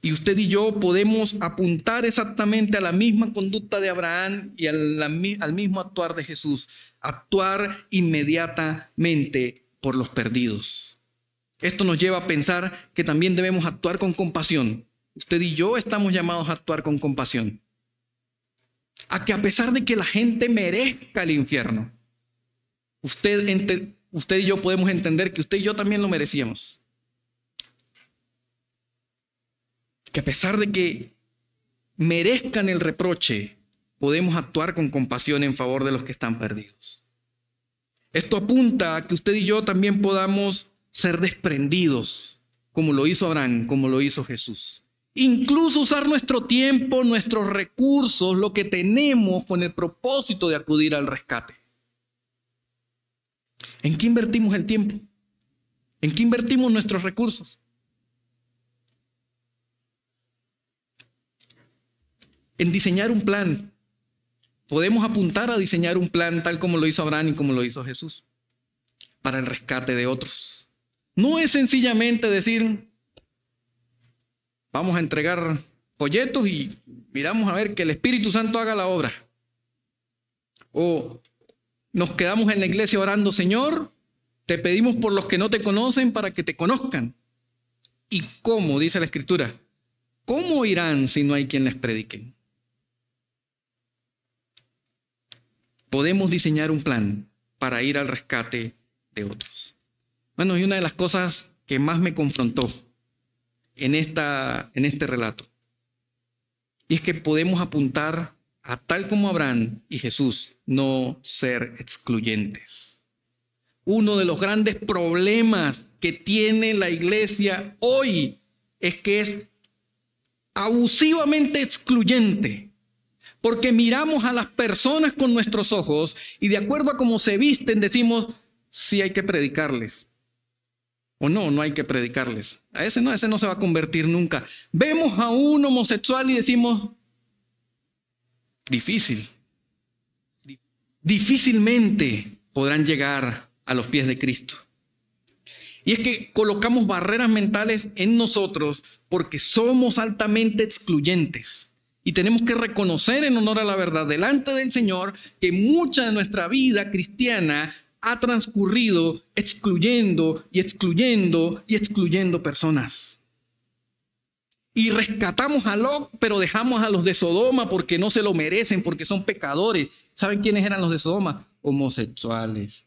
Y usted y yo podemos apuntar exactamente a la misma conducta de Abraham y al, al mismo actuar de Jesús. Actuar inmediatamente por los perdidos. Esto nos lleva a pensar que también debemos actuar con compasión. Usted y yo estamos llamados a actuar con compasión. A que a pesar de que la gente merezca el infierno, usted, y yo podemos entender que usted y yo también lo merecíamos. que a pesar de que merezcan el reproche, podemos actuar con compasión en favor de los que están perdidos. Esto apunta a que usted y yo también podamos ser desprendidos, como lo hizo Abraham, como lo hizo Jesús. Incluso usar nuestro tiempo, nuestros recursos, lo que tenemos con el propósito de acudir al rescate. ¿En qué invertimos el tiempo? ¿En qué invertimos nuestros recursos? en diseñar un plan. Podemos apuntar a diseñar un plan tal como lo hizo Abraham y como lo hizo Jesús, para el rescate de otros. No es sencillamente decir, vamos a entregar folletos y miramos a ver que el Espíritu Santo haga la obra. O nos quedamos en la iglesia orando, Señor, te pedimos por los que no te conocen para que te conozcan. ¿Y cómo? Dice la Escritura. ¿Cómo irán si no hay quien les prediquen? podemos diseñar un plan para ir al rescate de otros. Bueno, y una de las cosas que más me confrontó en, esta, en este relato, y es que podemos apuntar a tal como Abraham y Jesús, no ser excluyentes. Uno de los grandes problemas que tiene la iglesia hoy es que es abusivamente excluyente porque miramos a las personas con nuestros ojos y de acuerdo a cómo se visten decimos, sí hay que predicarles. O no, no hay que predicarles. A ese no, ese no se va a convertir nunca. Vemos a un homosexual y decimos, difícil. Difícilmente podrán llegar a los pies de Cristo. Y es que colocamos barreras mentales en nosotros porque somos altamente excluyentes. Y tenemos que reconocer en honor a la verdad delante del Señor que mucha de nuestra vida cristiana ha transcurrido excluyendo y excluyendo y excluyendo personas. Y rescatamos a Lot, pero dejamos a los de Sodoma porque no se lo merecen, porque son pecadores. ¿Saben quiénes eran los de Sodoma? Homosexuales.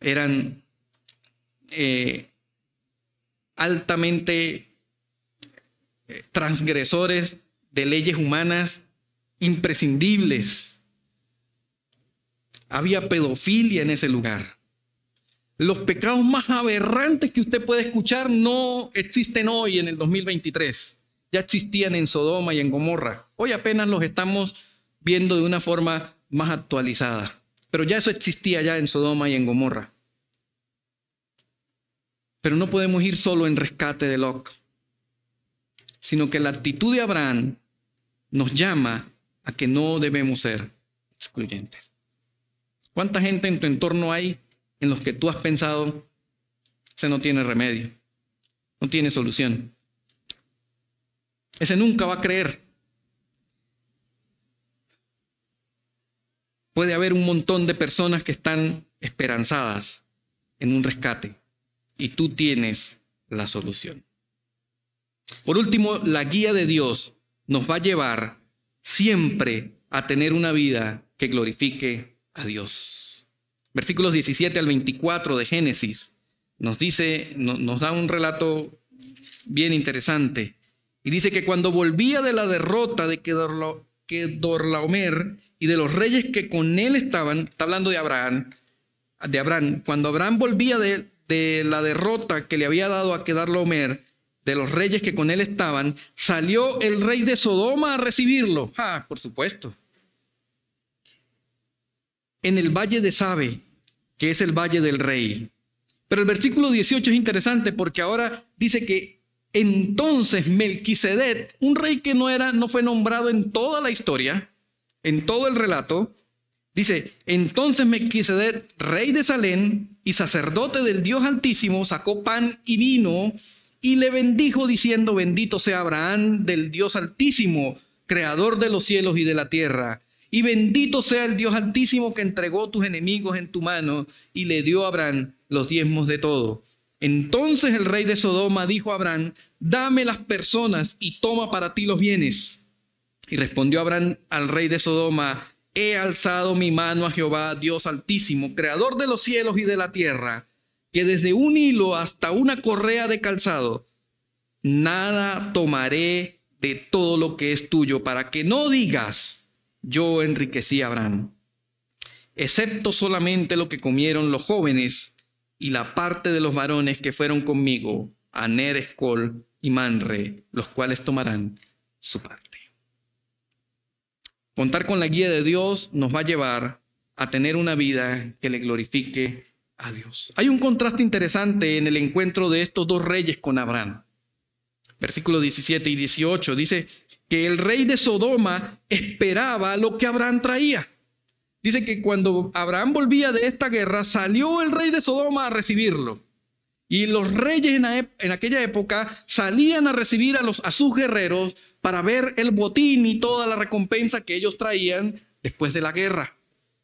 Eran eh, altamente eh, transgresores de leyes humanas imprescindibles. Había pedofilia en ese lugar. Los pecados más aberrantes que usted puede escuchar no existen hoy en el 2023. Ya existían en Sodoma y en Gomorra. Hoy apenas los estamos viendo de una forma más actualizada. Pero ya eso existía ya en Sodoma y en Gomorra. Pero no podemos ir solo en rescate de Lot, sino que la actitud de Abraham nos llama a que no debemos ser excluyentes. ¿Cuánta gente en tu entorno hay en los que tú has pensado, ese no tiene remedio, no tiene solución? Ese nunca va a creer. Puede haber un montón de personas que están esperanzadas en un rescate y tú tienes la solución. Por último, la guía de Dios nos va a llevar siempre a tener una vida que glorifique a Dios. Versículos 17 al 24 de Génesis nos dice, nos da un relato bien interesante. Y dice que cuando volvía de la derrota de Kedorlaomer y de los reyes que con él estaban, está hablando de Abraham, de Abraham, cuando Abraham volvía de, la derrota que le había dado a Kedorlaomer, de los reyes que con él estaban, salió el rey de Sodoma a recibirlo. Ah, por supuesto. En el valle de Sabe, que es el valle del rey. Pero el versículo 18 es interesante porque ahora dice que entonces Melquisedec, un rey que no era no fue nombrado en toda la historia, en todo el relato, dice, entonces Melquisedec, rey de Salem y sacerdote del Dios Altísimo, sacó pan y vino y le bendijo diciendo, bendito sea Abraham del Dios Altísimo, creador de los cielos y de la tierra. Y bendito sea el Dios Altísimo que entregó tus enemigos en tu mano y le dio a Abraham los diezmos de todo. Entonces el rey de Sodoma dijo a Abraham, dame las personas y toma para ti los bienes. Y respondió Abraham al rey de Sodoma, he alzado mi mano a Jehová, Dios Altísimo, creador de los cielos y de la tierra que desde un hilo hasta una correa de calzado, nada tomaré de todo lo que es tuyo, para que no digas, yo enriquecí a Abraham, excepto solamente lo que comieron los jóvenes y la parte de los varones que fueron conmigo, Aner, Escol y Manre, los cuales tomarán su parte. Contar con la guía de Dios nos va a llevar a tener una vida que le glorifique Dios. Hay un contraste interesante en el encuentro de estos dos reyes con Abraham. Versículos 17 y 18 dice que el rey de Sodoma esperaba lo que Abraham traía. Dice que cuando Abraham volvía de esta guerra, salió el rey de Sodoma a recibirlo. Y los reyes en, aquella época salían a recibir a, los, a sus guerreros para ver el botín y toda la recompensa que ellos traían después de la guerra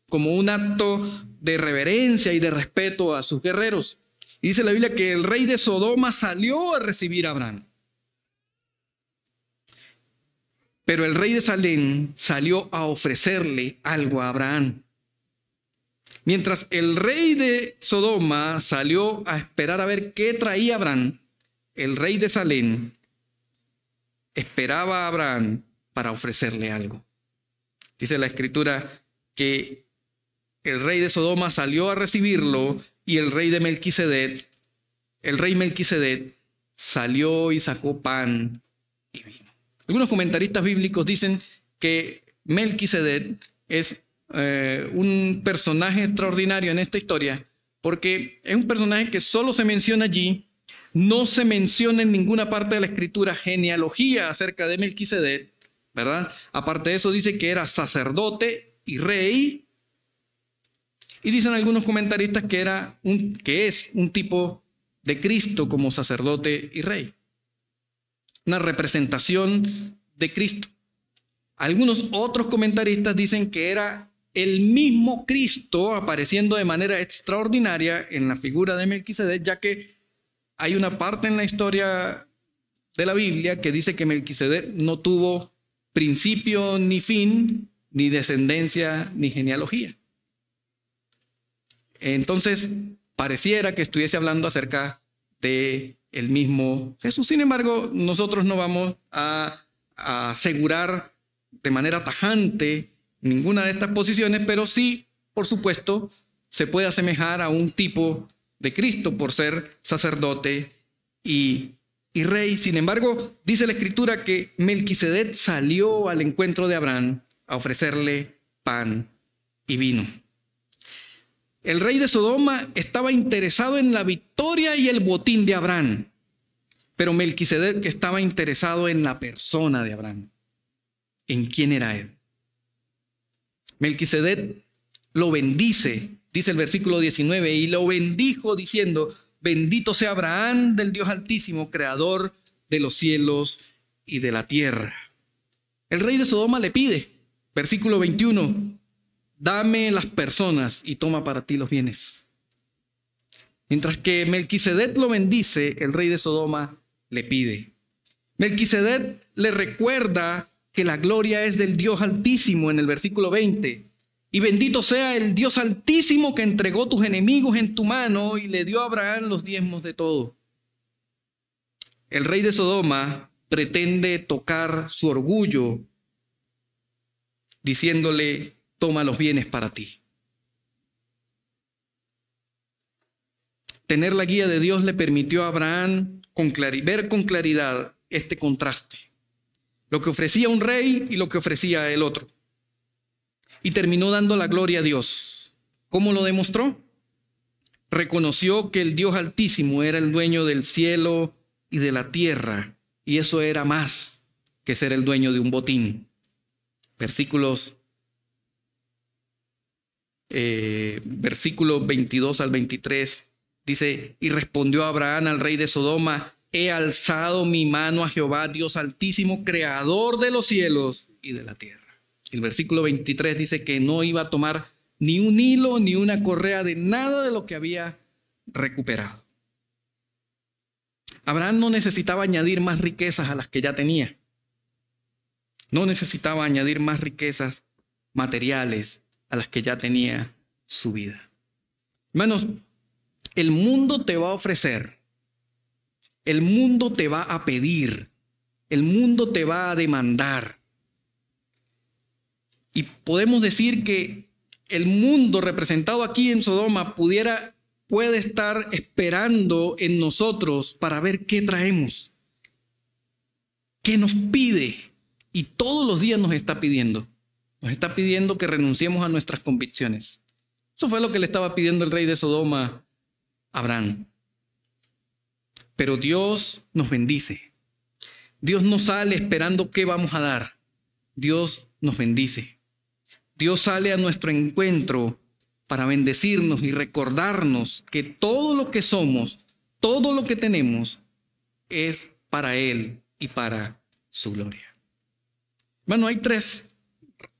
como un acto de reverencia y de respeto a sus guerreros. Y dice la Biblia que el rey de Sodoma salió a recibir a Abraham. Pero el rey de Salem salió a ofrecerle algo a Abraham. Mientras el rey de Sodoma salió a esperar a ver qué traía Abraham, el rey de Salem esperaba a Abraham para ofrecerle algo. Dice la escritura que el rey de Sodoma salió a recibirlo y el rey de Melquisedec, el rey Melquisedec salió y sacó pan. Algunos comentaristas bíblicos dicen que Melquisedec es eh, un personaje extraordinario en esta historia porque es un personaje que solo se menciona allí, no se menciona en ninguna parte de la escritura genealogía acerca de Melquisedec, ¿verdad? Aparte de eso dice que era sacerdote y rey y dicen algunos comentaristas que, era un, que es un tipo de Cristo como sacerdote y rey. Una representación de Cristo. Algunos otros comentaristas dicen que era el mismo Cristo apareciendo de manera extraordinaria en la figura de Melquisedec, ya que hay una parte en la historia de la Biblia que dice que Melquisedec no tuvo principio ni fin, ni descendencia ni genealogía. Entonces, pareciera que estuviese hablando acerca de el mismo Jesús. Sin embargo, nosotros no vamos a, asegurar de manera tajante ninguna de estas posiciones, pero sí, por supuesto, se puede asemejar a un tipo de Cristo por ser sacerdote y, y, rey. Sin embargo, dice la escritura que Melquisedec salió al encuentro de Abraham a ofrecerle pan y vino. El rey de Sodoma estaba interesado en la victoria y el botín de Abraham, pero Melquisedec estaba interesado en la persona de Abraham, en quién era él. Melquisedec lo bendice, dice el versículo 19, y lo bendijo diciendo, bendito sea Abraham del Dios Altísimo, creador de los cielos y de la tierra. El rey de Sodoma le pide, versículo 21, dame las personas y toma para ti los bienes. Mientras que Melquisedec lo bendice, el rey de Sodoma le pide. Melquisedec le recuerda que la gloria es del Dios Altísimo en el versículo 20. Y bendito sea el Dios Altísimo que entregó tus enemigos en tu mano y le dio a Abraham los diezmos de todo. El rey de Sodoma pretende tocar su orgullo diciéndole, toma los bienes para ti. Tener la guía de Dios le permitió a Abraham con ver con claridad este contraste. Lo que ofrecía un rey y lo que ofrecía el otro. Y terminó dando la gloria a Dios. ¿Cómo lo demostró? Reconoció que el Dios Altísimo era el dueño del cielo y de la tierra. Y eso era más que ser el dueño de un botín. Versículos eh, versículo 22 al 23 dice, y respondió Abraham al rey de Sodoma, he alzado mi mano a Jehová, Dios altísimo, creador de los cielos y de la tierra. El versículo 23 dice que no iba a tomar ni un hilo ni una correa de nada de lo que había recuperado. Abraham no necesitaba añadir más riquezas a las que ya tenía. No necesitaba añadir más riquezas materiales a las que ya tenía su vida. Hermanos, el mundo te va a ofrecer, el mundo te va a pedir, el mundo te va a demandar. Y podemos decir que el mundo representado aquí en Sodoma pudiera puede estar esperando en nosotros para ver qué traemos, qué nos pide y todos los días nos está pidiendo. Nos está pidiendo que renunciemos a nuestras convicciones. Eso fue lo que le estaba pidiendo el rey de Sodoma a Abraham. Pero Dios nos bendice. Dios no sale esperando qué vamos a dar. Dios nos bendice. Dios sale a nuestro encuentro para bendecirnos y recordarnos que todo lo que somos, todo lo que tenemos, es para Él y para su gloria. Bueno, hay tres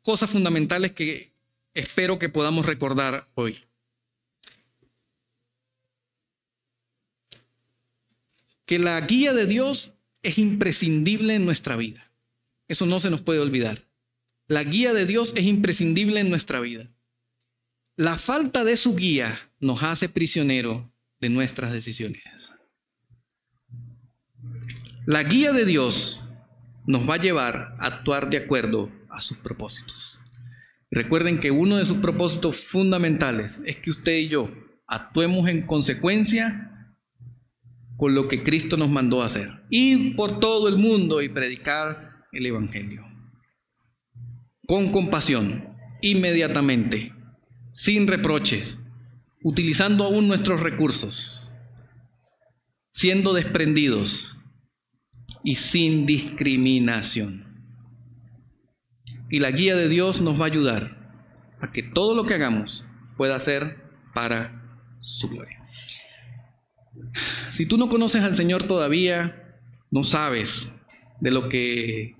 cosas fundamentales que espero que podamos recordar hoy. Que la guía de Dios es imprescindible en nuestra vida. Eso no se nos puede olvidar. La guía de Dios es imprescindible en nuestra vida. La falta de su guía nos hace prisionero de nuestras decisiones. La guía de Dios nos va a llevar a actuar de acuerdo a sus propósitos. Recuerden que uno de sus propósitos fundamentales es que usted y yo actuemos en consecuencia con lo que Cristo nos mandó hacer. Ir por todo el mundo y predicar el Evangelio. Con compasión, inmediatamente, sin reproches, utilizando aún nuestros recursos, siendo desprendidos y sin discriminación. Y la guía de Dios nos va a ayudar a que todo lo que hagamos pueda ser para su gloria. Si tú no conoces al Señor todavía, no sabes de lo que,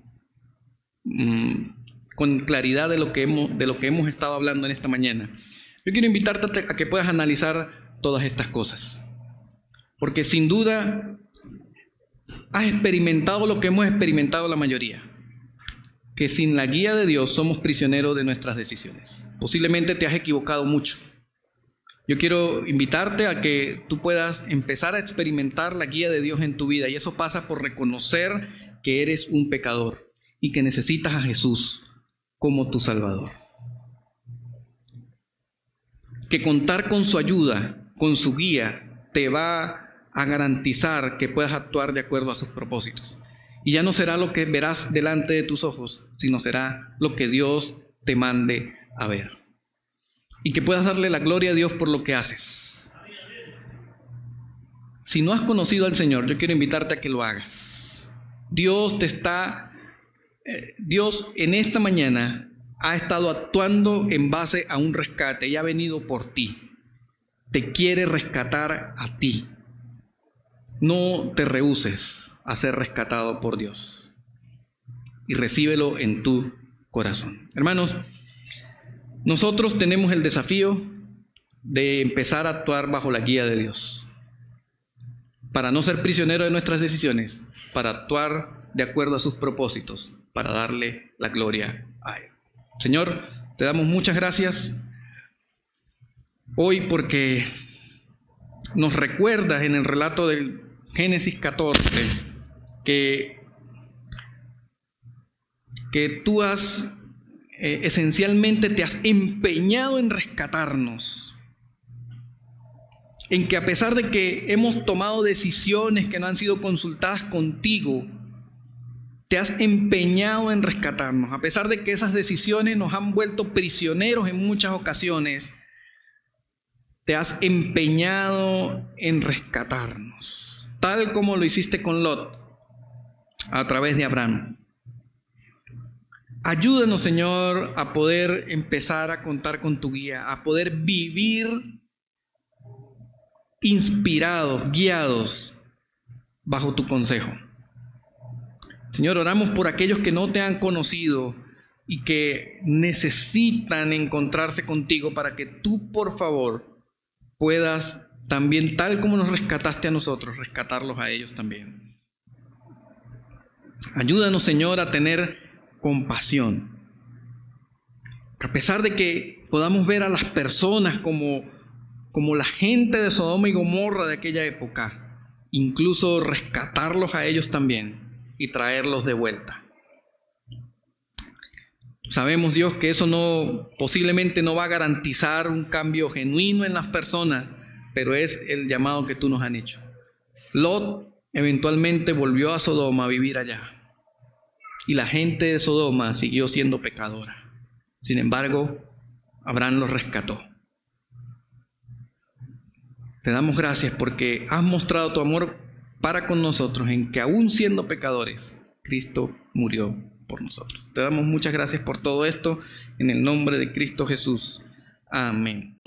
mm, con claridad de lo, que hemos, de lo que hemos estado hablando en esta mañana, yo quiero invitarte a que puedas analizar todas estas cosas. Porque sin duda has experimentado lo que hemos experimentado la mayoría que sin la guía de Dios somos prisioneros de nuestras decisiones. Posiblemente te has equivocado mucho. Yo quiero invitarte a que tú puedas empezar a experimentar la guía de Dios en tu vida y eso pasa por reconocer que eres un pecador y que necesitas a Jesús como tu Salvador. Que contar con su ayuda, con su guía, te va a garantizar que puedas actuar de acuerdo a sus propósitos. Y ya no será lo que verás delante de tus ojos, sino será lo que Dios te mande a ver. Y que puedas darle la gloria a Dios por lo que haces. Si no has conocido al Señor, yo quiero invitarte a que lo hagas. Dios te está, eh, Dios en esta mañana ha estado actuando en base a un rescate y ha venido por ti. Te quiere rescatar a ti. No te rehuses a ser rescatado por Dios. Y recíbelo en tu corazón. Hermanos, nosotros tenemos el desafío de empezar a actuar bajo la guía de Dios. Para no ser prisionero de nuestras decisiones, para actuar de acuerdo a sus propósitos, para darle la gloria a Él. Señor, te damos muchas gracias hoy porque nos recuerdas en el relato del Génesis 14 que, que tú has, eh, esencialmente te has empeñado en rescatarnos. en que a pesar de que hemos tomado decisiones que no han sido consultadas contigo, te has empeñado en rescatarnos. A pesar de que esas decisiones nos han vuelto prisioneros en muchas ocasiones, te has empeñado en rescatarnos, tal como lo hiciste con Lot a través de Abraham. Ayúdanos, Señor, a poder empezar a contar con tu guía, a poder vivir inspirados, guiados bajo tu consejo. Señor, oramos por aquellos que no te han conocido y que necesitan encontrarse contigo para que tú, por favor, puedas también, tal como nos rescataste a nosotros, rescatarlos a ellos también. Ayúdanos, Señor, a tener compasión. A pesar de que podamos ver a las personas como como la gente de Sodoma y Gomorra de aquella época, incluso rescatarlos a ellos también y traerlos de vuelta. Sabemos, Dios, que eso no posiblemente no va a garantizar un cambio genuino en las personas, pero es el llamado que tú nos han hecho. Lot eventualmente volvió a Sodoma a vivir allá. Y la gente de Sodoma siguió siendo pecadora. Sin embargo, Abraham los rescató. Te damos gracias porque has mostrado tu amor para con nosotros en que aún siendo pecadores, Cristo murió por nosotros. Te damos muchas gracias por todo esto en el nombre de Cristo Jesús. Amén.